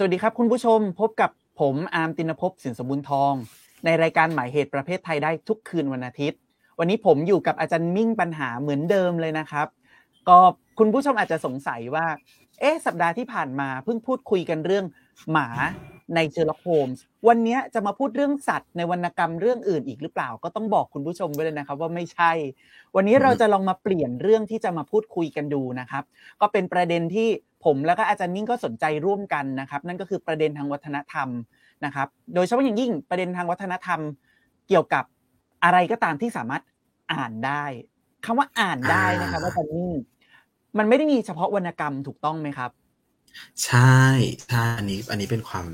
สวัสดีครับ คุณผู้ชมพบกับผมอาร์มตินภพสินสมบูรณ์ทอง ในรายการหมายเหตุประเพทไทยได้ทุกคืนวันอาทิตย์ วันนี้ผมอยู่กับอาจารย์มิ่งปัญหาเหมือนเดิมเลยนะครับ ก็คุณผู้ชมอาจจะสงสัยว่า เอ๊ะสัปดาห์ที่ผ่านมาเพิ่งพูดคุยกันเรื่องหมาในเชอร์ล็อกโฮมส์วันนี้จะมาพูดเรื่องสัตว์ในวรรณกรรมเรื่องอื่นอีกหรือเปล่า ก็ต้องบอกคุณผู้ชมไว้เลยนะครับ ว่าไม่ใช่ วันนี้เราจะลองมาเปลี่ยนเรื่องที่จะมาพูดคุยกันดูนะครับ ก็เป็นประเด็นที่ ผมแล้วก็อาจารย์นิ่งก็สนใจร่วมกันนะครับ นั่นก็คือประเด็นทางวัฒนธรรมนะครับ โดยเฉพาะอย่างยิ่งประเด็นทางวัฒนธรรม เกี่ยวกับอะไรก็ตามที่สามารถอ่านได้คำว่าอ่านได้นะครับอาจารย์นิ่งมันไม่ได้มีเฉพาะวรรณกรรมถูกต้องไหมครับ ใช่ใช่อันนี้อันนี้เป็นความ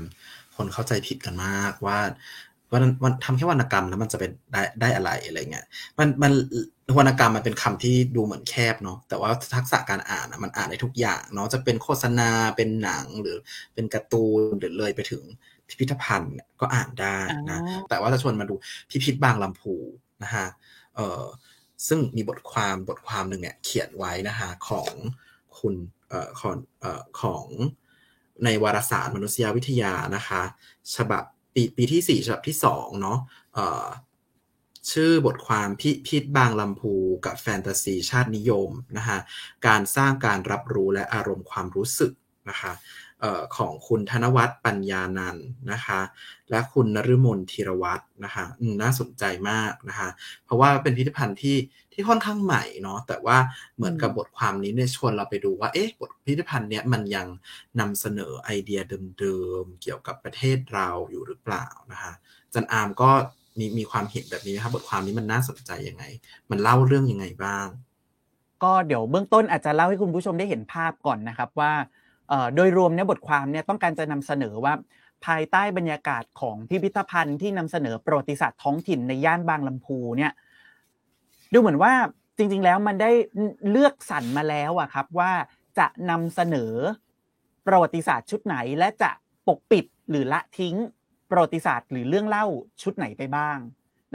คนเข้าใจผิดกันมากว่าว่ามันทำแค่วรรณกรรมแล้วมันจะเป็นได้ได้อะไรอะไรเงี้ยมันมัน วรรณกรรมมันเป็นคำที่ดูเหมือนแคบเนาะแต่ว่าทักษะการอ่านมันอ่านได้ทุกอย่างเนาะจะเป็นโฆษณาเป็นหนังหรือเป็นการ์ตูนหรือเลยไปถึงพิพิธภัณฑ์ก็อ่านได้นะแต่ว่าจะชวนมาดูพิพิธบางลำพูนะฮะเอ่อซึ่งมีบทความบทความหนึ่งเนี่ยเขียนไว้นะฮะของคุณเอ่อของเอ่อของในวารสารมนุษยวิทยานะคะ ฉบับปีปีที่ 4 ฉบับที่2เนาะ ชื่อบทความพิพิธบางลำพูกับแฟนตาซีชาตินิยมนะคะการสร้างการรับรู้และอารมณ์ความรู้สึกนะคะของคุณธนวัฒน์ปัญญานันนะคะ และคุณนฤมลธีรวัตรนะคะน่าสนใจมากนะคะ เพราะว่าเป็นพิพิธภัณฑ์ที่ที่ค่อนข้างใหม่เนาะแต่ว่าเหมือนกับบทความนี้เนี่ยชวนเราไปดูว่าเอ๊ะบทพิพิธภัณฑ์เนี้ยมันยังนำเสนอไอเดียเดิมๆเกี่ยวกับประเทศเราอยู่หรือเปล่านะคะจันอามก็ มีมีความเห็นแบบนี้นะครับบทความนี้มันน่าสนใจยังไง มันเล่าเรื่องยังไงบ้าง ก็เดี๋ยวเบื้องต้นอาจจะเล่าให้คุณผู้ชมได้เห็นภาพก่อนนะครับว่าโดยรวมเนี่ยบทความเนี่ยต้องการจะนำเสนอว่า ภายใต้บรรยากาศของพิพิธภัณฑ์ที่นำเสนอประวัติศาสตร์ท้องถิ่นในย่านบางลำพูเนี่ยดูเหมือนว่าจริง ๆ แล้วมันได้เลือกสรรมาแล้วอะครับว่าจะนำเสนอประวัติศาสตร์ชุดไหน และจะปกปิดหรือละทิ้ง ประวัติศาสตร์หรือเรื่องเล่าชุดไหนไปบ้าง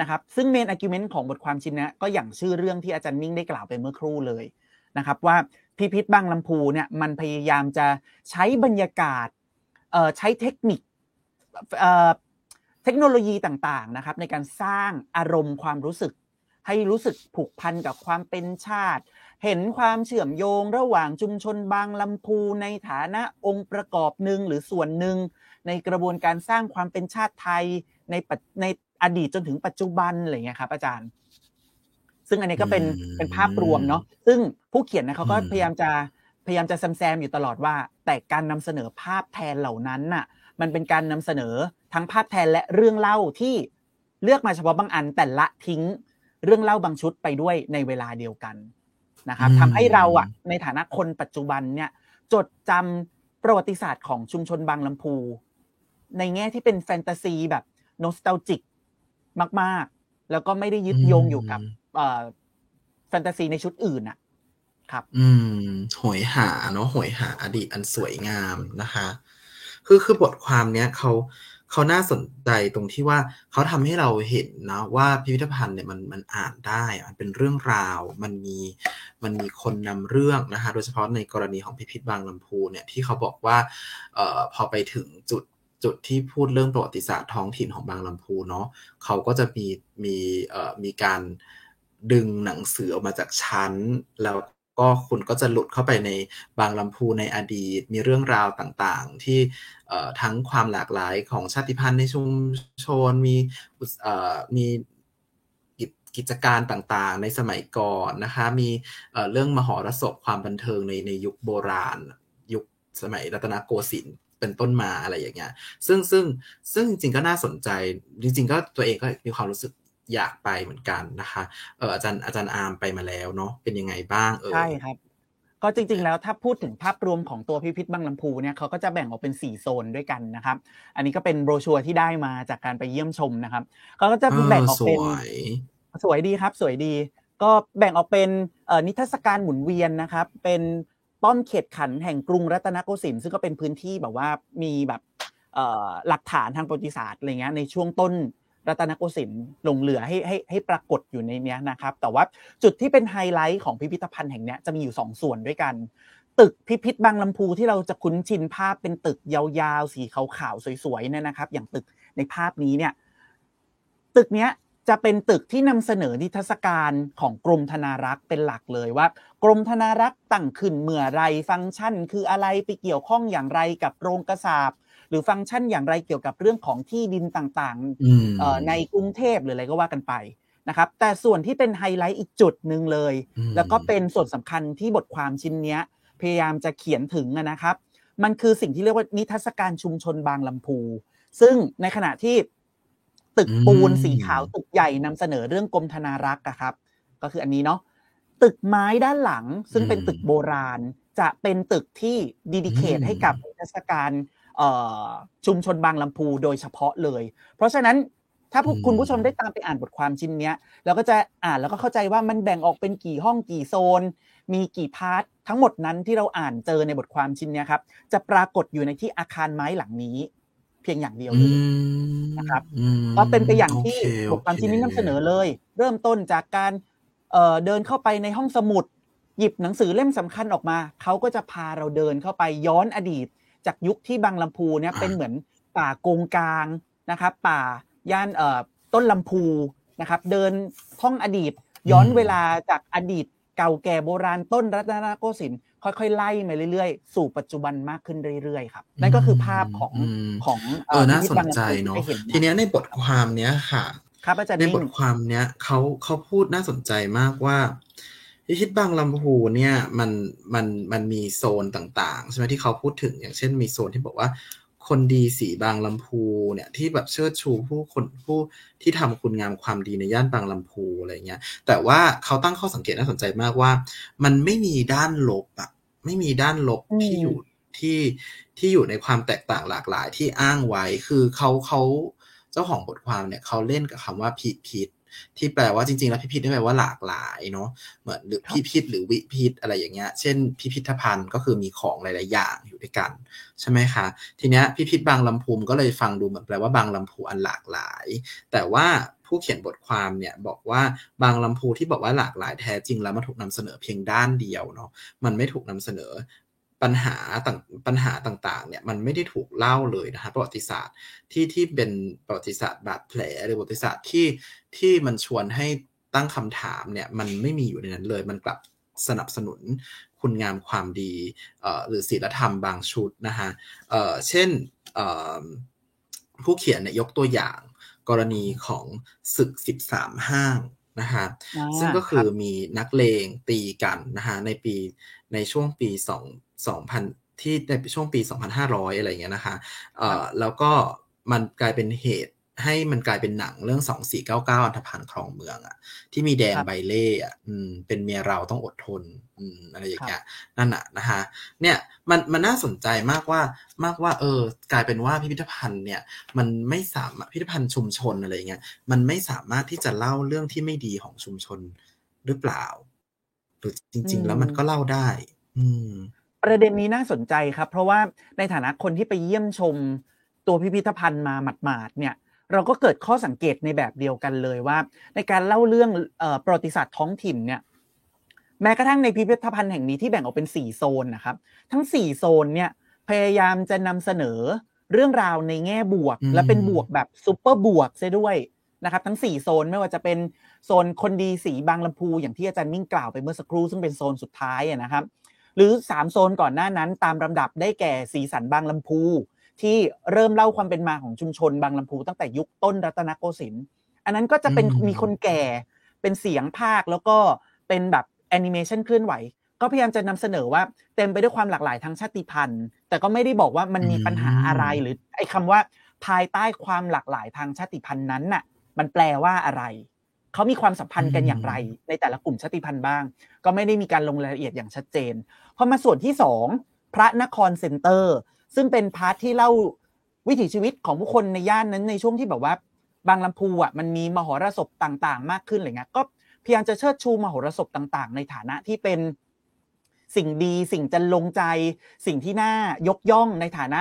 นะครับซึ่ง main argument ของบทความชิ้นนี้ก็อย่างชื่อเรื่องที่อาจารย์มิ่งได้กล่าวไปเมื่อครู่เลยนะครับว่าพิพิธบางลำพูเนี่ยมันพยายามจะใช้บรรยากาศใช้เทคนิคเทคโนโลยีต่างๆนะครับในการสร้างอารมณ์ความรู้สึกให้รู้สึกผูกพันกับความเป็นชาติ เห็นความเชื่อมโยงระหว่างชุมชนบางลำพูในฐานะองค์ประกอบหนึ่งหรือส่วนหนึ่ง ในกระบวนการสร้างความเป็นชาติไทยในในอดีตจนถึงปัจจุบันอะไรเงี้ยครับอาจารย์ ซึ่งอันนี้ก็เป็นเป็นภาพรวมเนาะซึ่งผู้เขียนนะเขาก็พยายามจะพยายามจะแซมๆอยู่ตลอดว่า แต่การนำเสนอภาพแทนเหล่านั้นน่ะ มันเป็นการนำเสนอทั้งภาพแทนและเรื่องเล่าที่เลือกมาเฉพาะบางอันแต่ละทิ้ง เรื่องเล่าบางชุดไปด้วยในเวลาเดียวกัน นะครับทำให้เราอะในฐานะคนปัจจุบันเนี่ยจดจำประวัติศาสตร์ของชุมชนบางลำพู ในแง่ที่เป็นแฟนตาซีแบบโนสตาจิกมาก ๆ แล้วก็ไม่ได้ยึดโยงอยู่กับแฟนตาซีในชุดอื่นอะครับ อืมหอยหาเนาะหอยหาอดีตอันสวยงามนะคะ คือคือบทความเนี้ยเขา เขาน่าสนใจตรงที่ว่าเขาทำให้เราเห็นนะว่าพิพิธภัณฑ์เนี่ยมันมันอ่านได้มันเป็นเรื่องราว มันมีมันมีคนนำเรื่องนะคะโดยเฉพาะในกรณีของพิพิธบางลำพูเนี่ยที่เขาบอกว่าเอ่อพอไปถึงจุดจุดที่พูดเรื่องประวัติศาสตร์ท้องถิ่นของบางลำพูเนาะเขาก็จะมีมีเอ่อมีการดึงหนังสือออกมาจากชั้น แล้ว ก็คุณก็จะหลุดเข้าไปในบางลำพูในอดีต มีเรื่องราวต่างๆ ที่ทั้งความหลากหลายของชาติพันธุ์ในชุมชนมีมีกิจการต่างๆ ในสมัยก่อนนะคะ มีเรื่องมหรสพความบันเทิงในในยุคโบราณ ยุคสมัยรัตนโกสินทร์เป็นต้นมาอะไรอย่างเงี้ย ซึ่งซึ่งซึ่งจริงๆก็น่าสนใจ จริง ๆ ก็ตัวเองก็มีความรู้สึก อยากไปเหมือนกันนะคะเอออาจารย์อาจารย์อาร์มไปมาแล้วเนาะเป็นยังไงบ้างเออใช่ครับ ก็จริงๆแล้วถ้าพูดถึงภาพรวมของตัวพิพิธบางลำพูเนี่ยเขาก็จะแบ่งออกเป็น 4 โซนด้วยกันนะครับ อันนี้ก็เป็นโบรชัวร์ที่ได้มาจากการไปเยี่ยมชมนะครับเขาก็จะแบ่งออกเป็นสวยดีครับสวยดี ก็แบ่งออกเป็นนิทรรศการหมุนเวียนนะครับ เป็นป้อมเขตขันแห่งกรุงรัตนโกสินทร์ซึ่งก็เป็นพื้นที่แบบว่ามีแบบหลักฐานทางประวัติศาสตร์อะไรเงี้ยในช่วงต้น รัตนโกสินทร์ลงเหลือให้ให้ให้ปรากฏอยู่ในนี้นะครับ แต่ว่าจุดที่เป็นไฮไลท์ของพิพิธภัณฑ์แห่งนี้จะมีอยู่ 2 ส่วนด้วยกัน ตึกพิพิธบางลำพูที่เราจะคุ้นชินภาพเป็นตึกยาวๆ สีขาวๆ สวยๆเนี่ยนะครับ อย่างตึกในภาพนี้เนี่ยตึกเนี้ยจะเป็นตึกที่นำเสนอนิทรรศการของกรมธนารักษ์เป็นหลักเลยว่า กรมธนารักษ์ตั้งขึ้นเมื่อไรฟังก์ชัน คืออะไรไปเกี่ยวข้องอย่างไรกับโรงกระสาบ หรือฟังก์ชันอย่างไรเกี่ยวกับเรื่องของที่ดินต่างๆในกรุงเทพหรืออะไรก็ว่ากันไปนะครับ แต่ส่วนที่เป็นไฮไลท์อีกจุดหนึ่งเลย แล้วก็เป็นส่วนสำคัญที่บทความชิ้นนี้พยายามจะเขียนถึงนะครับ มันคือสิ่งที่เรียกว่านิทรรศการชุมชนบางลำพู ซึ่งในขณะที่ตึกปูนสีขาวตึกใหญ่นำเสนอเรื่องกรมธนารักษ์ครับ ก็คืออันนี้เนาะตึกไม้ด้านหลังซึ่งเป็นตึกโบราณ จะเป็นตึกที่ dedicate ให้กับนิทรรศการ ชุมชนบางลำพูโดยเฉพาะเลย เพราะฉะนั้นถ้าคุณผู้ชมได้ตามไปอ่านบทความชิ้นนี้เราก็จะอ่านแล้วก็เข้าใจว่ามันแบ่งออกเป็นกี่ห้องกี่โซน มีกี่ part ทั้งหมดนั้นที่เราอ่านเจอในบทความชิ้นนี้ครับจะปรากฏอยู่ในที่อาคารไม้หลังนี้ เพียงอย่างเดียวเลยนะครับก็เป็นไปอย่างที่บทความชิ้นนี้นำเสนอเลย เริ่มต้นจากการเดินเข้าไปในห้องสมุด หยิบหนังสือเล่มสำคัญออกมาเขาก็จะพาเราเดินเข้าไปย้อนอดีต จากยุคที่บางลำพูเนี่ยเป็นเหมือนป่าโกงกลางนะครับป่าย่านเอ่อต้นลำพูนะครับเดินท่องอดีตย้อนเวลาจากอดีตเก่าแก่โบราณต้นรัตนโกสินทร์ค่อยๆ ไล่มาเรื่อยๆ สู่ปัจจุบันมากขึ้นเรื่อยๆครับนั่นก็คือภาพของของเออน่าสนใจเนาะทีนี้ในบทความเนี้ยค่ะ ครับอาจารย์ในบทความเนี้ยเขาเขาพูดน่าสนใจมากว่า พิพิธบางลำพูเนี่ยมันมันมันมีโซนต่างๆใช่ไหมที่เขาพูดถึงอย่างเช่นมีโซนที่บอกว่า คนดีสีบางลำพูเนี่ยที่แบบเชิดชูผู้คนผู้ที่ทำคุณงามความดีในย่านบางลำพูอะไรเงี้ยแต่ว่าเขาตั้งข้อสังเกตน่าสนใจมากว่า มันไม่มีด้านลบอะไม่มีด้านลบที่อยู่ที่ที่อยู่ในความแตกต่างหลากหลายที่อ้างไว้คือเขาเขาเจ้าของบทความเนี่ยเขาเล่นกับคำว่าพิพิธ ที่แปลว่าจริงๆ แล้วพิพิธนี่แปลว่าหลากหลายเนาะเหมือนหรือพิพิธหรือวิพิธอะไรอย่างเงี้ย เช่น พิพิธภัณฑ์ก็คือมีของหลายๆอย่างอยู่ด้วยกัน ใช่ไหมคะ ทีเนี้ยพิพิธบางลำพูก็เลยฟังดูเหมือนแปลว่าบางลำพูอันหลากหลาย แต่ว่าผู้เขียนบทความเนี่ยบอกว่าบางลำพูที่บอกว่าหลากหลายแท้จริงแล้วมันถูกนำเสนอเพียงด้านเดียวเนาะมันไม่ถูกนำเสนอ ปัญหาต่างปัญหาต่างๆเนี่ยมันไม่ได้ถูกเล่าเลยนะฮะประวัติศาสตร์ที่ที่เป็นประวัติศาสตร์บาดแผลหรือประวัติศาสตร์ที่ที่มันชวนให้ตั้งคำถามเนี่ยมันไม่มีอยู่ในนั้นเลย มันกลับสนับสนุนคุณงามความดีหรือศีลธรรมบางชุดนะฮะเช่นผู้เขียนเนี่ยยกตัวอย่างกรณีของศึก 13 ห้าง นะฮะซึ่งก็คือมีนักเลงตีกันนะฮะในปีในช่วงปี2 2000ที่ในช่วงปี 2500 อะไรเงี้ยนะคะเอ่อแล้วก็มันกลายเป็นเหตุ ให้มันกลายเป็นหนังเรื่อง2499อันธพาลครองเมืองอะที่มีแดงใบเล่อะอืมเป็นเมียเราต้องอดทนอืมอะไรอย่างเงี้ยนั่นอะนะคะ เนี่ยมันมันน่าสนใจมากว่ามากว่า เออ กลายเป็นว่าพิพิธภัณฑ์เนี่ย มันไม่สามารถพิพิธภัณฑ์ชุมชนอะไรเงี้ยมันไม่สามารถที่จะเล่าเรื่องที่ไม่ดีของชุมชนหรือเปล่า หรือจริง ๆ แล้วมันก็เล่าได้ อืม ประเด็นนี้น่าสนใจครับ เพราะว่าในฐานะคนที่ไปเยี่ยมชมตัวพิพิธภัณฑ์มาหมาดๆเนี่ย เราก็เกิดข้อสังเกตในแบบเดียวกันเลยว่า ในการเล่าเรื่องประวัติศาสตร์ท้องถิ่นเนี่ยแม้กระทั่งในพิพิธภัณฑ์แห่งนี้ที่แบ่งออกเป็น 4 โซนนะครับ ทั้ง 4 โซนเนี่ยพยายามจะนำเสนอเรื่องราวในแง่บวก และเป็นบวกแบบซูเปอร์บวกซะด้วยนะครับทั้ง 4 โซนไม่ว่าจะเป็นโซนคนดีศรีบางลำพู อย่างที่อาจารย์มิ่งกล่าวไปเมื่อสักครู่ซึ่งเป็นโซนสุดท้ายนะครับ หรือ 3 โซนก่อนหน้านั้น ตามลำดับได้แก่สีสันบางลำพู ที่เริ่มเล่าความเป็นมาของชุมชนบางลำพูตั้งแต่ยุคต้นรัตนโกสินทร์อันนั้นก็จะเป็นมีคนแก่เป็นเสียงพากย์แล้วก็เป็นแบบแอนิเมชันเคลื่อนไหว ก็พยายามจะนำเสนอว่าเต็มไปด้วยความหลากหลายทางชาติพันธุ์ แต่ก็ไม่ได้บอกว่ามันมีปัญหาอะไรหรือไอ้คำว่า ภายใต้ความหลากหลายทางชาติพันธุ์นั้นน่ะ มันแปลว่าอะไรเขามีความสัมพันธ์กันอย่างไร ในแต่ละกลุ่มชาติพันธุ์บ้าง ก็ไม่ได้มีการลงรายละเอียดอย่างชัดเจนพอมาส่วนที่สองพระนครเซ็นเตอร์ ซึ่งเป็น part ที่เล่าวิถีชีวิตของผู้คนในย่านนั้นในช่วงที่แบบว่า บางลำพูอะมันมีมหรสพต่างๆ มากขึ้นอะไรเงี้ยก็พยายามจะเชิดชูมหรสพต่างๆ ในฐานะที่เป็นสิ่งดีสิ่งจรรโลงใจ สิ่งที่น่ายกย่องในฐานะ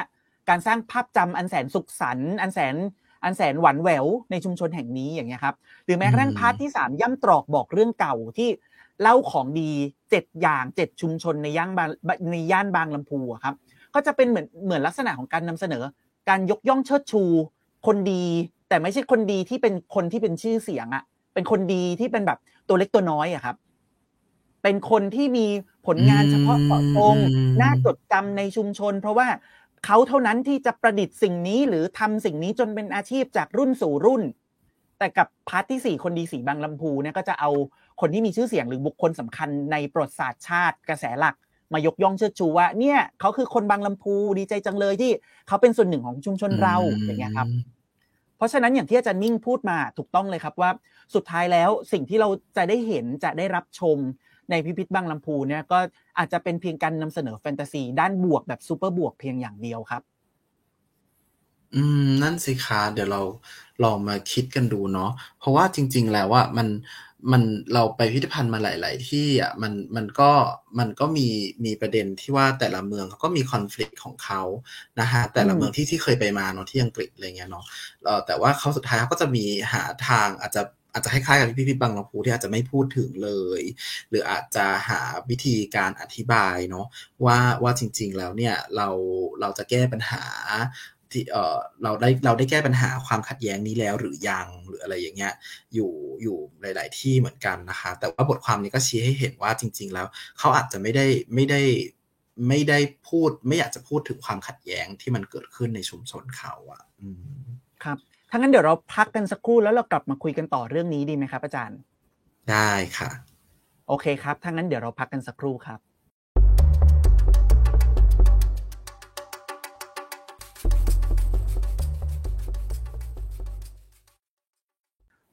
การสร้างภาพจำอันแสนสุขสันต์อันแสนอันแสนหวานแหววในชุมชนแห่งนี้อย่างเงี้ยครับหรือแม้กระทั่ง part ที่สามย่ำตรอกบอกเรื่องเก่าที่เล่าของดีเจ็ดอย่างเจ็ดชุมชนในย่านบางในย่านบางลำพูอะครับ ก็จะเป็นเหมือนเหมือนลักษณะของการนำเสนอ การยกย่องเชิดชู คนดี แต่ไม่ใช่คนดีที่เป็นคนที่เป็นชื่อเสียงอะเป็นคนดีที่เป็นแบบตัวเล็กตัวน้อยอะครับ เป็นคนที่มีผลงานเฉพาะเจาะจงอืมน่าจดจำในชุมชน เพราะว่าเขาเท่านั้นที่จะประดิษฐ์สิ่งนี้หรือทำสิ่งนี้จนเป็นอาชีพจากรุ่นสู่รุ่น แต่กับพาร์ทที่สี่คนดีสีบางลำพูเนี่ยก็จะเอาคนที่มีชื่อเสียงหรือบุคคลสำคัญในประวัติศาสตร์ชาติกระแสหลัก มายกย่องเชิดชูว่าเนี่ยเขาคือคนบางลำพูดีใจจังเลยที่เขาเป็นส่วนหนึ่งของชุมชนเราอย่างเงี้ยครับ เพราะฉะนั้นอย่างที่อาจารย์นิ่งพูดมาถูกต้องเลยครับว่า สุดท้ายแล้วสิ่งที่เราจะได้เห็นจะได้รับชมในพิพิธบางลำพูเนี่ยก็อาจจะเป็นเพียงการนำเสนอแฟนตาซีด้านบวกแบบซูเปอร์บวกเพียงอย่างเดียวครับ อืมนั่นสิคะเดี๋ยวเราลองมาคิดกันดูเนาะเพราะว่าจริง ๆ แล้วว่ามัน มันเราไปพิพิธภัณฑ์มาหลาย ๆ ที่อะมันมันก็มันก็มีมีประเด็นที่ว่าแต่ละเมืองเขาก็มีคอน FLICT ของเขานะฮะแต่ละอืมเมืองที่ที่เคยไปมาเนาะที่อังกฤษอะไรเงี้ยเนาะเอ่อแต่ว่าเขาสุดท้ายเขาก็จะมีหาทางอาจจะอาจจะคล้ายๆกับที่พี่บางลำพูที่อาจจะไม่พูดถึงเลย หรืออาจจะหาวิธีการอธิบายเนาะว่าว่าจริง ๆ แล้วเนี่ยเราเราจะแก้ปัญหา ที่เออเราได้เราได้แก้ปัญหาความขัดแย้งนี้แล้วหรือยังหรืออะไรอย่างเงี้ยอยู่อยู่หลาย ๆ ที่เหมือนกันนะคะ แต่ว่าบทความนี้ก็ชี้ให้เห็นว่าจริง ๆ แล้วเขาอาจจะไม่ได้ไม่ได้ไม่ได้พูดไม่อยากจะพูดถึงความขัดแย้งที่มันเกิดขึ้นในชุมชนเขาอะอืมครับถ้างั้นเดี๋ยวเราพักกันสักครู่แล้วเรากลับมาคุยกันต่อเรื่องนี้ดีไหมครับ อาจารย์ ได้ค่ะ โอเคครับถ้างั้นเดี๋ยวเราพักกันสักครู่ครับ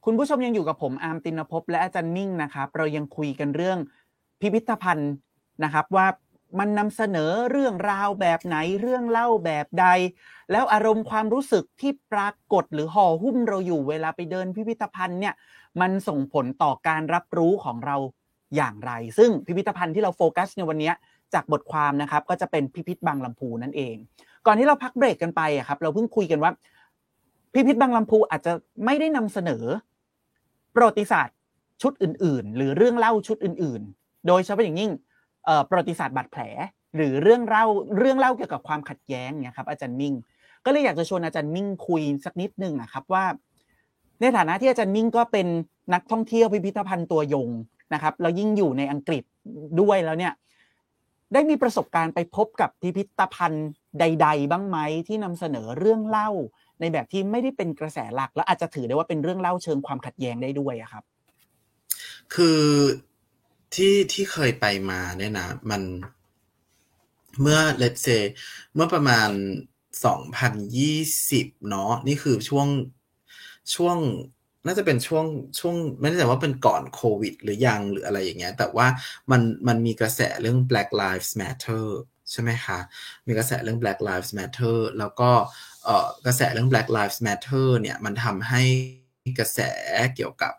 คุณผู้ชมยังอยู่กับผมอาร์มตินภพและอาจารย์นิ่งนะครับเรายังคุยกันเรื่องพิพิธภัณฑ์นะครับว่ามันนำเสนอเรื่องราวแบบไหนเรื่องเล่าแบบใด แล้วอารมณ์ความรู้สึกที่ปรากฏหรือห่อหุ้มเราอยู่เวลาไปเดินพิพิธภัณฑ์เนี่ยมันส่งผลต่อการรับรู้ของเราอย่างไร ซึ่งพิพิธภัณฑ์ที่เราโฟกัสในวันนี้จากบทความนะครับก็จะเป็นพิพิธบางลำพูนั่นเอง ก่อนที่เราพักเบรกกันไปอะครับเราเพิ่งคุยกันว่าพิพิธบางลำพูอาจจะไม่ได้นำเสนอ ประวัติศาสตร์ชุดอื่น ๆ หรือเรื่องเล่าชุดอื่น ๆ โดยเฉพาะอย่างยิ่งประวัติศาสตร์บาดแผล หรือเรื่องเล่าเรื่องเล่าเกี่ยวกับความขัดแย้งเนี่ยครับอาจารย์มิ่ง ก็เลยอยากจะชวนอาจารย์มิ่งคุยสักนิดนึงนะครับว่า ในฐานะที่อาจารย์มิ่งก็เป็นนักท่องเที่ยวพิพิธภัณฑ์ตัวยงนะครับแล้วยิ่งอยู่ในอังกฤษด้วยแล้วเนี่ยได้มีประสบการณ์ไปพบกับพิพิธภัณฑ์ใด ๆ บ้างไหมที่นำเสนอเรื่องเล่า ในแบบที่ไม่ได้เป็นกระแสหลัก แล้วอาจจะถือได้ว่าเป็นเรื่องเล่าเชิงความขัดแย้งได้ด้วยอะครับ คือที่ที่เคยไปมาเนี่ยนะ มันเมื่อ let's say เมื่อประมาณ 2020 เนาะนี่คือช่วงช่วงน่าจะเป็นช่วงช่วงไม่แน่ใจว่าเป็นก่อนโควิด หรือยังหรืออะไรอย่างเงี้ย แต่ว่ามันมันมีกระแสเรื่อง Black Lives Matter ใช่ไหมคะ มีกระแสเรื่อง Black Lives Matter แล้วก็ กระแสเรื่อง Black Lives Matter เนี่ยมันทำให้กระแสเกี่ยวกับ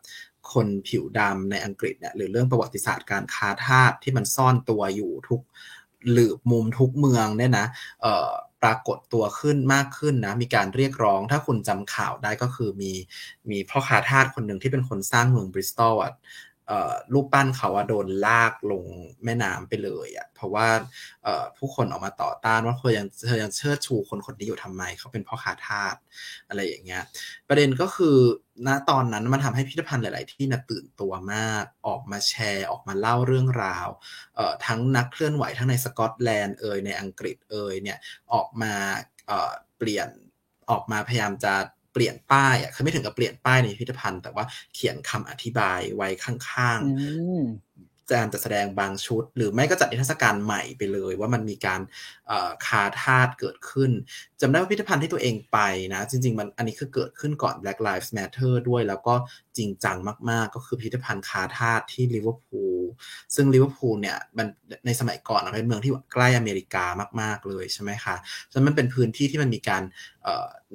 คนผิวดำในอังกฤษเนี่ยหรือเรื่องประวัติศาสตร์การค้าทาสที่มันซ่อนตัวอยู่ทุกหลืบมุมทุกเมืองเนี่ยนะปรากฏตัวขึ้นมากขึ้นนะ มีการเรียกร้อง ถ้าคุณจำข่าวได้ก็คือมีมีพ่อค้าทาสคนหนึ่งที่เป็นคนสร้างเมืองบริสตอลอะ รูปปั้นเขาอะโดนลากลงแม่น้ำไปเลยอะเพราะว่าผู้คนออกมาต่อต้านว่าเธอยังเธอยังเชิดชูคนคนนี้อยู่ทำไม เขาเป็นพ่อค้าทาสอะไรอย่างเงี้ยประเด็นก็คือณตอนนั้นมันทำให้พิพิธภัณฑ์หลาย ๆ ที่นะตื่นตัวมากออกมาแชร์ออกมาเล่าเรื่องราวทั้งนักเคลื่อนไหวทั้งในสกอตแลนด์เอ่ยในอังกฤษเอ่ยเนี่ยออกมาเปลี่ยนออกมาพยายามจะ ปลี่ยนป้ายอะคือไม่ถึงกับเปลี่ยนป้ายในพิพิธภัณฑ์ แต่ว่าเขียนคำอธิบายไว้ข้างอืๆมการจัดแสดงบางชุด หรือไม่ก็จัดนิทรรศการใหม่ไปเลย ว่ามันมีการเอ่อคาทาสเกิดขึ้นจำได้ว่าพิพิธภัณฑ์ที่ตัวเองไปนะ จริง ๆ มันอันนี้คือเกิดขึ้นก่อน Black Lives Matter ด้วย แล้วก็จริงจังมากๆ ก็คือพิพิธภัณฑ์คาทาสที่ลิเวอร์พูล ซึ่งลิเวอร์พูลเนี่ยมันในสมัยก่อนเป็นเมืองที่ใกล้อเมริกามาก ๆเลยใช่ไหมคะฉะนั้นมันเป็นพื้นที่ที่มันมีการ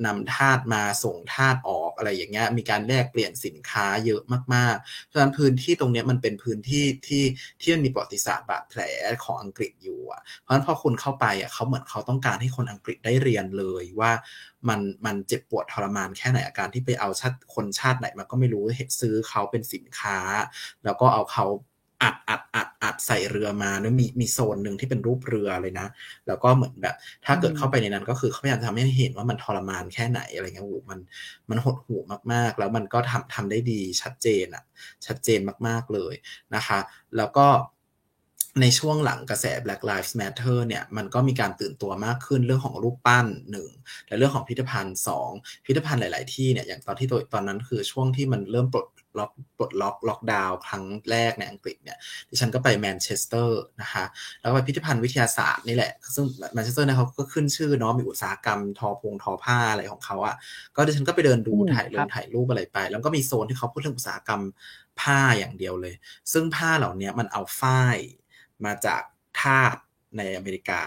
นำทาสมาส่งทาสออกอะไรอย่างเงี้ยมีการแลกเปลี่ยนสินค้าเยอะมากๆเพราะฉะนั้นพื้นที่ตรงเนี้ยมันเป็นพื้นที่ที่ที่มันมีประวัติศาสตร์บาดแผลของอังกฤษอยู่อะเพราะฉะนั้นพอคุณเข้าไปอะเขาเหมือนเขาต้องการให้คนอังกฤษได้เรียนเลยว่ามันมันเจ็บปวดทรมานแค่ไหนอาการที่ไปเอาชาติคนชาติไหนมาก็ไม่รู้เห็นซื้อเขาเป็นสินค้า แล้วก็เอาเขา อัดอัดอัดอัดใส่เรือมาแล้วมีมีโซนหนึ่งที่เป็นรูปเรือเลยนะ แล้วก็เหมือนแบบ ถ้าเกิดอืมเข้าไปในนั้นก็คือเขาพยายามจะทำให้เห็นว่ามันทรมานแค่ไหนอะไรเงี้ยโอ้โหมันมันหดหู่มากๆ แล้วมันก็ทำทำได้ดีชัดเจนอะชัดเจนมากๆเลยนะคะ แล้วก็ในช่วงหลังกระแส Black Lives Matter เนี่ยมันก็มีการตื่นตัวมากขึ้นเรื่องของรูปปั้นหนึ่งและเรื่องของพิพิธภัณฑ์สองพิพิธภัณฑ์หลาย ๆ ที่เนี่ยอย่างตอนที่ตัวตอนนั้นคือช่วงที่มันเริ่มปลด ล็อกปลดล็อกล็อกดาวน์ครั้งแรกในอังกฤษเนี่ยดิฉันก็ไปแมนเชสเตอร์นะคะแล้วก็ไปพิพิธภัณฑ์วิทยาศาสตร์นี่แหละ ซึ่งแมนเชสเตอร์เนี่ยเขาก็ขึ้นชื่อเนาะมีอุตสาหกรรมทอพงทอผ้าอะไรของเขาอะค่ะก็ดิฉันก็ไปเดินดูอืมถ่ายลครังบถ่ายรูปอะไรไป แล้วก็มีโซนที่เขาพูดเรื่องอุตสาหกรรมผ้าอย่างเดียวเลย ซึ่งผ้าเหล่านี้มันเอาฝ้ายมาจากทาสในอเมริกา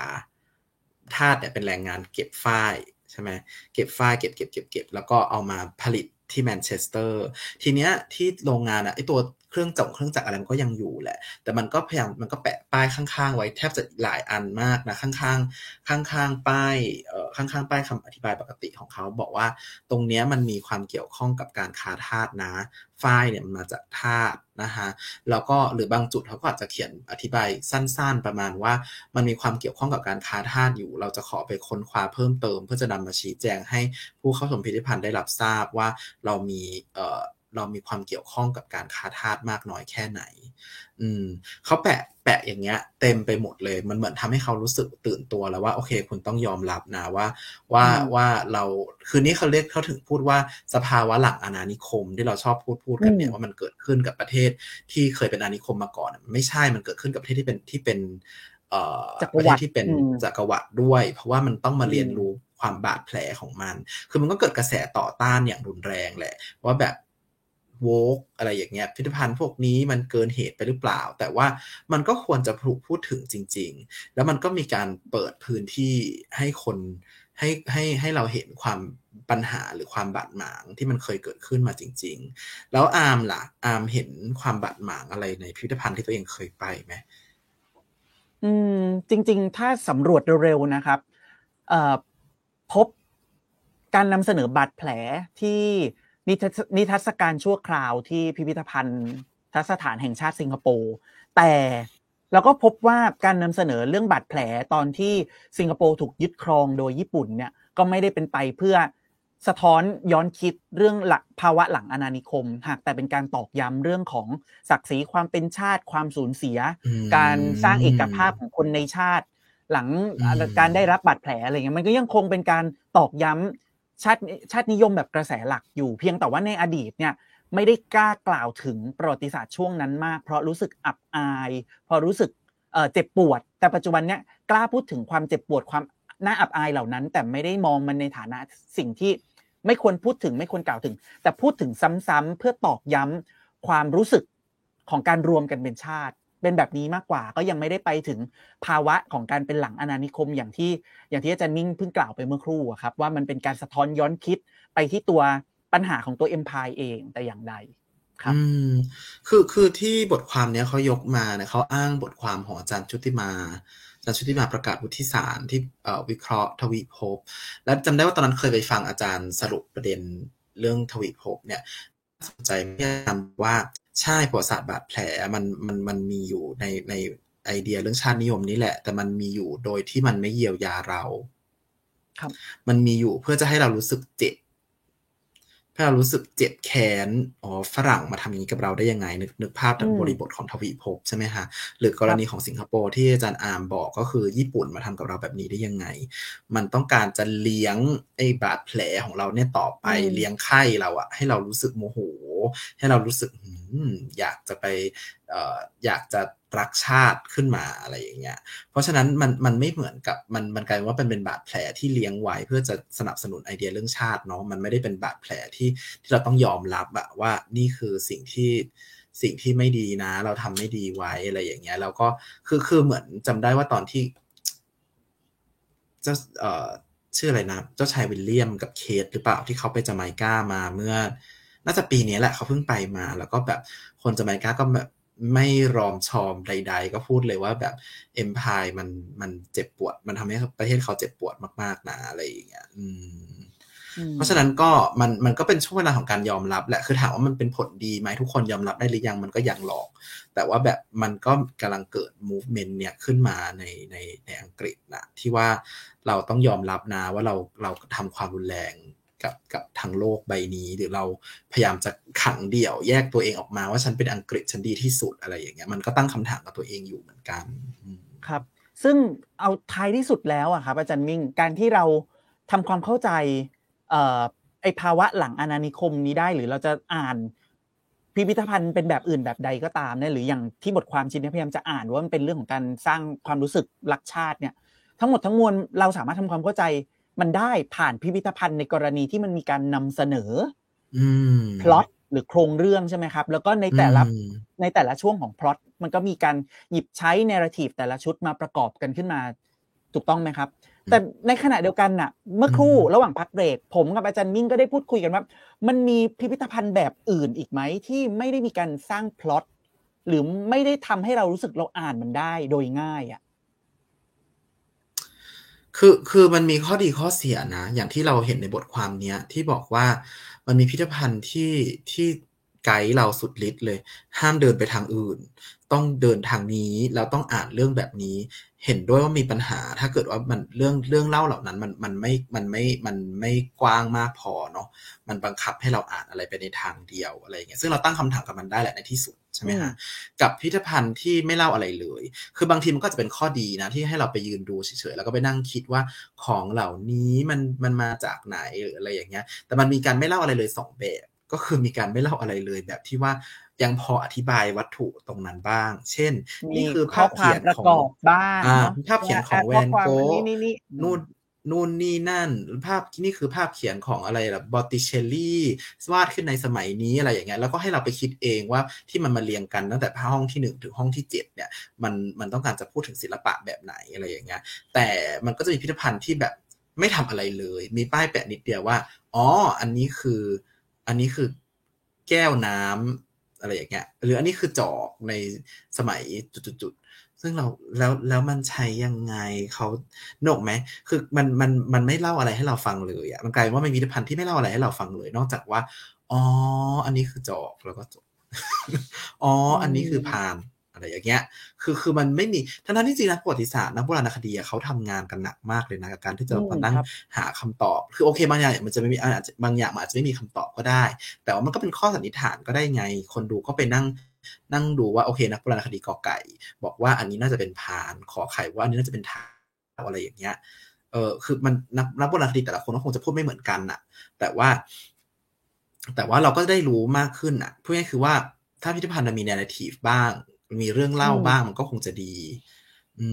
ทาสเนี่ยเป็นแรงงานเก็บฝ้ายใช่ไหมเก็บฝ้ายเก็บเก็บเก็บเก็บแล้วก็เอามาผลิต ที่แมนเชสเตอร์ ทีเนี้ยที่โรงงานอะไอตัว เครื่องจักรเครื่องจักรอะไรมันก็ยังอยู่แหละ แต่มันก็พยายามมันก็แปะป้ายข้างๆ ไว้แทบจะหลายอันมากนะข้างๆข้างๆป้ายเอ่อข้างๆป้ายคำอธิบายปกติของเขาบอกว่า ตรงเนี้ยมันมีความเกี่ยวข้องกับการค้าทาสนะฝ้ายเนี่ยมันมาจากทาสนะฮะแล้วก็หรือบางจุดเขาก็อาจจะเขียนอธิบายสั้นๆ ประมาณว่า มันมีความเกี่ยวข้องกับการค้าทาสอยู่ เราจะขอไปค้นคว้าเพิ่มเติม เพื่อจะนำมาชี้แจงให้ผู้เข้าชมพิพิธภัณฑ์ได้รับทราบว่าเรามีเอ่อ เรามีความเกี่ยวข้องกับการค้าทาสมากน้อยแค่ไหน อืมเขาแปะแปะอย่างเงี้ย เต็มไปหมดเลย มันเหมือนทำให้เขารู้สึกตื่นตัวแล้วว่า โอเค คุณต้องยอมรับนะว่าว่าอืมว่าเราคืนนี้เขาเรียกเขาถึงพูดว่าสภาวะหลังอาณานิคมที่เราชอบพูดพูดกันเนี่ยอืมว่ามันเกิดขึ้นกับประเทศที่เคยเป็นอาณานิคมมาก่อนมันไม่ใช่มันเกิดขึ้นกับประเทศที่เป็นที่เป็นเอ่อจักปรระวเทรศรดิที่เป็นอืมจักรวรรดิด้วย เพราะว่ามันต้องมาอืมเรียนรู้ความบาดแผลของมัน คือมันก็เกิดกระแสต่อต้านอย่างรุนแรงแหละว่าแบบ โวกอะไรอย่างเงี้ยพิพิธภัณฑ์พวกนี้มันเกินเหตุไปหรือเปล่า แต่ว่ามันก็ควรจะถูกพูดถึงจริง ๆ แล้วมันก็มีการเปิดพื้นที่ให้คนให้ให้ให้เราเห็นความปัญหาหรือความบาดหมางที่มันเคยเกิดขึ้นมาจริง ๆ แล้วอาร์มล่ะ อาร์มเห็นความบาดหมางอะไรในพิพิธภัณฑ์ที่ตัวเองเคยไปไหมอืมจริง ๆ ถ้าสำรวจเร็วๆนะครับเอ่อพบการนำเสนอบาดแผลที่ นิทรรศนิทรรศการชั่วคราวที่พิพิธภัณฑ์ทัศถานแห่งชาติสิงคโปร์แต่เราก็พบว่าการนำเสนอเรื่องบาดแผลตอนที่สิงคโปร์ถูกยึดครองโดยญี่ปุ่นเนี่ยก็ไม่ได้เป็นไปเพื่อสะท้อนย้อนคิดเรื่องหลักภาวะหลังอาณานิคม หากแต่เป็นการตอกย้ำเรื่องของศักดิ์ศรีความเป็นชาติความสูญเสีย การสร้างเอกภาพของคนในชาติ หลังการได้รับบาดแผลอะไรเงี้ยมันก็ยังคงเป็นการตอกย้ำ ชาติชาตินิยมแบบกระแสหลักอยู่ เพียงแต่ว่าในอดีตเนี่ยไม่ได้กล้ากล่าวถึงประวัติศาสตร์ช่วงนั้นมาก เพราะรู้สึกอับอายเพราะรู้สึกเจ็บปวด แต่ปัจจุบันเนี่ยกล้าพูดถึงความเจ็บปวดความน่าอับอายเหล่านั้น แต่ไม่ได้มองมันในฐานะสิ่งที่ไม่ควรพูดถึงไม่ควรกล่าวถึง แต่พูดถึงซ้ำๆเพื่อตอกย้ำความรู้สึกของการรวมกันเป็นชาติ เป็นแบบนี้มากกว่า ก็ยังไม่ได้ไปถึงภาวะของการเป็นหลังอาณานิคมอย่างที่อย่างที่อาจารย์นิ่งเพิ่งกล่าวไปเมื่อครู่อะครับ ว่ามันเป็นการสะท้อนย้อนคิดไปที่ตัวปัญหาของตัวเอ็มพายเองแต่อย่างใดครับคือคือที่บทความเนี้ยเขายกมาเนี่ยเขาอ้างบทความของอาจารย์ชุติมาอาจารย์ชุติมาประกาศวุฒิสารที่วิเคราะห์ทวิภพและจำได้ว่าตอนนั้นเคยไปฟังอาจารย์สรุปประเด็นเรื่องทวิภพเนี่ยสนใจมากว่า ใช่ประวัติศาสตร์บาดแผลมันมันมันมีอยู่ในในไอเดียเรื่องชาตินิยมนี่แหละ แต่มันมีอยู่โดยที่มันไม่เยียวยาเรา ครับ มันมีอยู่เพื่อจะให้เรารู้สึกเจ็บ ให้เรารู้สึกเจ็บแค้นอ๋อฝรั่งมาทำอย่างนี้กับเราได้ยังไง นึกนึกภาพจากอืมบริบทของทวีภพใช่ไหมฮะหรือกรณีของสิงคโปร์ที่อาจารย์อาร์มบอกก็คือญี่ปุ่นมาทำกับเราแบบนี้ได้ยังไง มันต้องการจะเลี้ยงไอ้บาดแผลของเราเนี่ยต่อไปอืมเลี้ยงไข้เราอะให้เรารู้สึกโมโห ให้เรารู้สึกหืมอยากจะไปเอ่ออยากจะรักชาติขึ้นมาอะไรอย่างเงี้ย เพราะฉะนั้นมันมันไม่เหมือนกับมันมันกลายเป็นว่าเป็นเป็นบาดแผลที่เลี้ยงไว้เพื่อจะสนับสนุนไอเดียเรื่องชาติเนาะมันไม่ได้เป็นบาดแผลที่ที่เราต้องยอมรับอะว่านี่คือสิ่งที่สิ่งที่ไม่ดีนะ เราทำไม่ดีไว้อะไรอย่างเงี้ยแล้วก็คือคือเหมือนจำได้ว่าตอนที่เจ้าเอ่อชื่ออะไรนะ เจ้าชายวิลเลียมกับเคทหรือเปล่าที่เขาไปจาไมกามาเมื่อ น่าจะปีนี้แหละเขาเพิ่งไปมา แล้วก็แบบคนจาไมกาก็แบบ ไม่รอมชอมใด ๆ ก็พูดเลยว่าแบบเอ็มพายมันมันเจ็บปวด มันทำให้ประเทศเขาเจ็บปวดมากๆนะอะไรอย่างเงี้ยอืมเพราะฉะนั้นก็มันมันก็เป็นช่วงเวลาของการยอมรับแหละคือถามว่ามันเป็นผลดีไหมทุกคนยอมรับได้หรือยังมันก็ยังหลอก แต่ว่าแบบมันก็กำลังเกิด movement เนี่ยขึ้นมาในในในอังกฤษนะที่ว่าเราต้องยอมรับนะว่าเราเราทำความรุนแรง กับกับทางโลกใบนี้หรือเราพยายามจะขังเดี่ยวแยกตัวเองออกมาว่าฉันเป็นอังกฤษฉันดีที่สุดอะไรอย่างเงี้ยมันก็ตั้งคำถามกับตัวเองอยู่เหมือนกันครับ ซึ่งเอาท้ายที่สุดแล้วอะครับอาจารย์มิ่งการที่เราทำความเข้าใจเอ่อไอภาวะหลังอาณานิคมนี้ได้หรือเราจะอ่านพิพิธภัณฑ์เป็นแบบอื่นแบบใดก็ตามเนี่ยหรืออย่างที่บทความชิ้นนี้พยายามจะอ่านว่ามันเป็นเรื่องของการสร้างความรู้สึกรักชาติเนี่ย ทั้งหมดทั้งมวลเราสามารถทำความเข้าใจ มันได้ผ่านพิพิธภัณฑ์ในกรณีที่มันมีการนำเสนอพล็อตหรือโครงเรื่องใช่ไหมครับ แล้วก็ในแต่ละในแต่ละช่วงของพล็อตมันก็มีการหยิบใช้ narrative แต่ละชุดมาประกอบกันขึ้นมาถูกต้องไหมครับ แต่ในขณะเดียวกันน่ะ เมื่อครู่ระหว่างพักเบรก ผมกับอาจารย์มิ่งก็ได้พูดคุยกันว่า มันมีพิพิธภัณฑ์แบบอื่นอีกไหมที่ไม่ได้มีการสร้างพล็อตหรือไม่ได้ทำให้เรารู้สึกเราอ่านมันได้โดยง่ายอะ คือคือมันมีข้อดีข้อเสียนะ อย่างที่เราเห็นในบทความเนี้ยที่บอกว่ามันมีพิพิธภัณฑ์ที่ที่ ไกด์เราสุดฤทธิ์เลย ห้ามเดินไปทางอื่น ต้องเดินทางนี้แล้วต้องอ่านเรื่องแบบนี้ เห็นด้วยว่ามีปัญหา ถ้าเกิดว่ามันเรื่องเรื่องเล่าเหล่านั้นมันมันไม่มันไม่มันไม่กว้างมากพอเนาะมันบังคับให้เราอ่านอะไรไปในทางเดียวอะไรอย่างเงี้ยซึ่งเราตั้งคำถามกับมันได้แหละในที่สุดใช่ไหมฮะกับพิพิธภัณฑ์ที่ไม่เล่าอะไรเลย คือบางทีมันก็จะเป็นข้อดีนะที่ให้เราไปยืนดูเฉยๆแล้วก็ไปนั่งคิดว่าของเหล่านี้มันมันมาจากไหนหรืออะไรอย่างเงี้ย แต่มันมีการไม่เล่าอะไรเลยสองแบบ ก็คือมีการไม่เล่าอะไรเลยแบบที่ว่ายังพออธิบายวัตถุตรงนั้นบ้าง เช่น นี่คือภาพเขียนของบ้างภาพเขียนของแวนโกนู่นนู่นนี่นั่น ภาพนี่คือภาพเขียนของอะไรแบบบอตติเชลลี่วาดขึ้นในสมัยนี้อะไรอย่างเงี้ยแล้วก็ให้เราไปคิดเองว่าที่มันมาเรียงกันตั้งแต่ห้องที่หนึ่งถึงห้องที่เจ็ดเนี่ยมันมันต้องการจะพูดถึงศิลปะแบบไหนอะไรอย่างเงี้ยแต่มันก็จะมีพิพิธภัณฑ์ที่แบบไม่ทำอะไรเลย มีป้ายแปะนิดเดียวว่าอ๋ออันนี้คือ อันนี้คือแก้วน้ำอะไรอย่างเงี้ย หรืออันนี้คือจอกในสมัยจุดๆซึ่งเราแล้วแล้วมันใช้ยังไงเขาโนกไหมคือมันมันมันไม่เล่าอะไรให้เราฟังเลยอะมันกลายว่ามันมีพิพิธภัณฑ์ที่ไม่เล่าอะไรให้เราฟังเลย นอกจากว่าอ๋อ อันนี้คือจอกแล้วก็จบอ๋อ อันนี้คือพาน อะไรอย่างเงี้ย คือคือมันไม่มีทั้งนั้นที่จริงนะประวัติศาสตร์นักโบราณคดีเขาทำงานกันหนักมากเลยนะกับการที่จะมานั่งหาคำตอบ คือโอเคบางอย่างมันจะไม่มีอาจจะบางอย่างมันอาจจะไม่มีคำตอบก็ได้ แต่ว่ามันก็เป็นข้อสันนิษฐานก็ได้ไง คนดูก็ไปนั่งนั่งดูว่าโอเคนักโบราณคดีกอไก่ บอกว่าอันนี้น่าจะเป็นพานขอไข่ว่าอันนี้น่าจะเป็นทาอะไรอย่างเงี้ย เออคือมันนักนักโบราณคดีแต่ละคนก็คงจะพูดไม่เหมือนกันน่ะ แต่ว่า แต่ว่าเราก็ได้รู้มากขึ้นอะพูดง่ายคือว่าถ้าพิพิธภัณฑ์มีแนวทีฟบ้าง มีเรื่องเล่าบ้างมันก็คงจะดี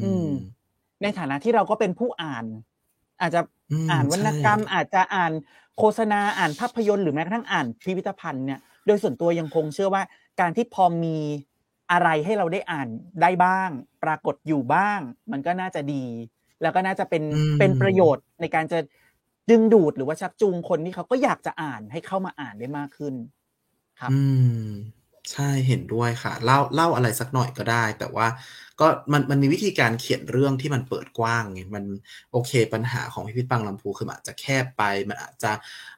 อืม ในฐานะที่เราก็เป็นผู้อ่าน อาจจะอ่านวรรณกรรม อาจจะอ่านโฆษณาอ่านภาพยนตร์หรือแม้กระทั่งอ่านพิพิธภัณฑ์เนี่ยโดยส่วนตัวยังคงเชื่อว่า การที่พอมีอะไรให้เราได้อ่านได้บ้าง ปรากฏอยู่บ้าง มันก็น่าจะดี แล้วก็น่าจะเป็นเป็นประโยชน์ในการจะดึงดูดหรือว่าชักจูงคนที่เขาก็อยากจะอ่านให้เข้ามาอ่านได้มากขึ้น ครับ อืม ใช่ เห็นด้วยค่ะ เล่า เล่าอะไรสักหน่อยก็ได้ แต่ว่าก็มัน มันมีวิธีการเขียนเรื่องที่มันเปิดกว้างไง มันโอเคปัญหาของพิพิธภัณฑ์ลำพูคือมันอาจจะแคบไป มันอาจจะ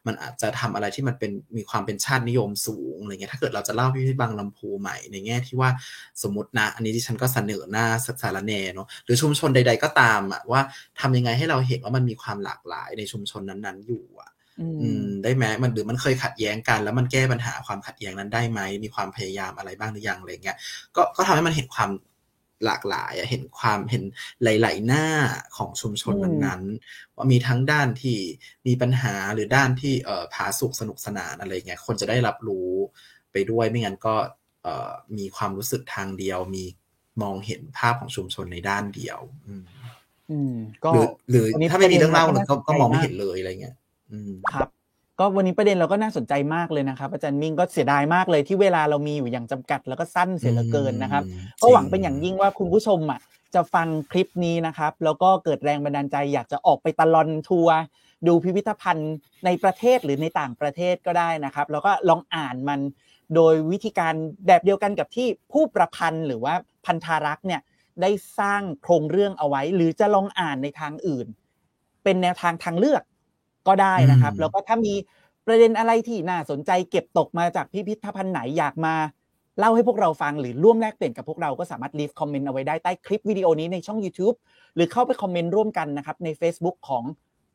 มันอาจจะทำอะไรที่มันเป็น มีความเป็นชาตินิยมสูงอะไรเงี้ย ถ้าเกิดเราจะเล่าพิพิธภัณฑ์ลำพูใหม่ในแง่ที่ว่าสมมตินะ อันนี้ที่ฉันก็เสนอหน้าสารแนเนาะ หรือชุมชนใด ๆ ก็ตามอะว่าทำยังไงให้เราเห็นว่ามันมีความหลากหลายในชุมชนนั้นๆอยู่อะ ได้ไหมมันหรือมันเคยขัดแย้งกัน แล้วมันแก้ปัญหาความขัดแย้งนั้นได้ไหมมีความพยายามอะไรบ้างหรือยังอะไรเงี้ยก็ก็ทำให้มันเห็นความหลากหลายเห็นความเห็นหลาย ๆ หน้าของชุมชนนั้นๆว่ามีทั้งด้านที่มีปัญหาหรือด้านที่เอ่อผาสุกสนุกสนานอะไรเงี้ยคนจะได้รับรู้ไปด้วยไม่งั้นก็เอ่อมีความรู้สึกทางเดียว มีมองเห็นภาพของชุมชนในด้านเดียว อืมอืมก็หรือหรือถ้าไม่มีเรื่องเล่าก็ก็มองไม่เห็นเลยอะไรเงี้ย ครับก็วันนี้ประเด็นเราก็น่าสนใจมากเลยนะครับ อาจารย์มิ่งก็เสียดายมากเลยที่เวลาเรามีอยู่อย่างจำกัดแล้วก็สั้นเสียเหลือเกินนะครับก็หวังเป็นอย่างยิ่งว่าคุณผู้ชมอะจะฟังคลิปนี้นะครับ แล้วก็เกิดแรงบันดาลใจ อยากจะออกไปตลอนทัวร์ดูพิพิธภัณฑ์ในประเทศหรือในต่างประเทศก็ได้นะครับ แล้วก็ลองอ่านมันโดยวิธีการแบบเดียวกันกับที่ผู้ประพันธ์หรือว่าพันธารักษ์เนี่ยได้สร้างโครงเรื่องเอาไว้ หรือจะลองอ่านในทางอื่น เป็นแนวทางทางเลือก ก็ได้นะครับอืมแล้วก็ถ้ามีประเด็นอะไรที่น่าสนใจเก็บตกมาจากพิพิธภัณฑ์ไหนอยากมาเล่าให้พวกเราฟังหรือร่วมแลกเปลี่ยนกับพวกเราก็สามารถ leave คอมเมนต์เอาไว้ได้ใต้คลิปวิดีโอนี้ในช่อง YouTube หรือเข้าไปคอมเมนต์ร่วมกันนะครับใน Facebook ของ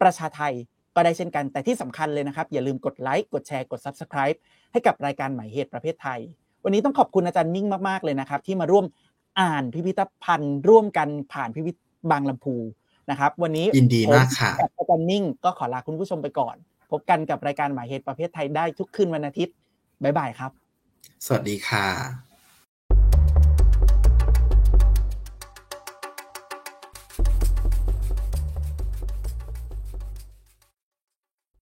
ประชาไทยก็ได้เช่นกัน แต่ที่สำคัญเลยนะครับ อย่าลืมกดไลค์กดแชร์กด Subscribe ให้กับรายการหมายเหตุประเภทไทย วันนี้ต้องขอบคุณอาจารย์นิ่งมากๆเลยนะครับ ที่มาร่วมอ่านพิพิธภัณฑ์ร่วมกันผ่านพิพิธบางลำพู นะครับ วันนี้ยินดีมากค่ะผมกับอาจารย์นิ่งก็ขอลาคุณผู้ชมไปก่อน พบกันกับรายการหมายเหตุประเภทไทยได้ทุกคืนวันอาทิตย์บ๊ายบายครับ สวัสดีค่ะ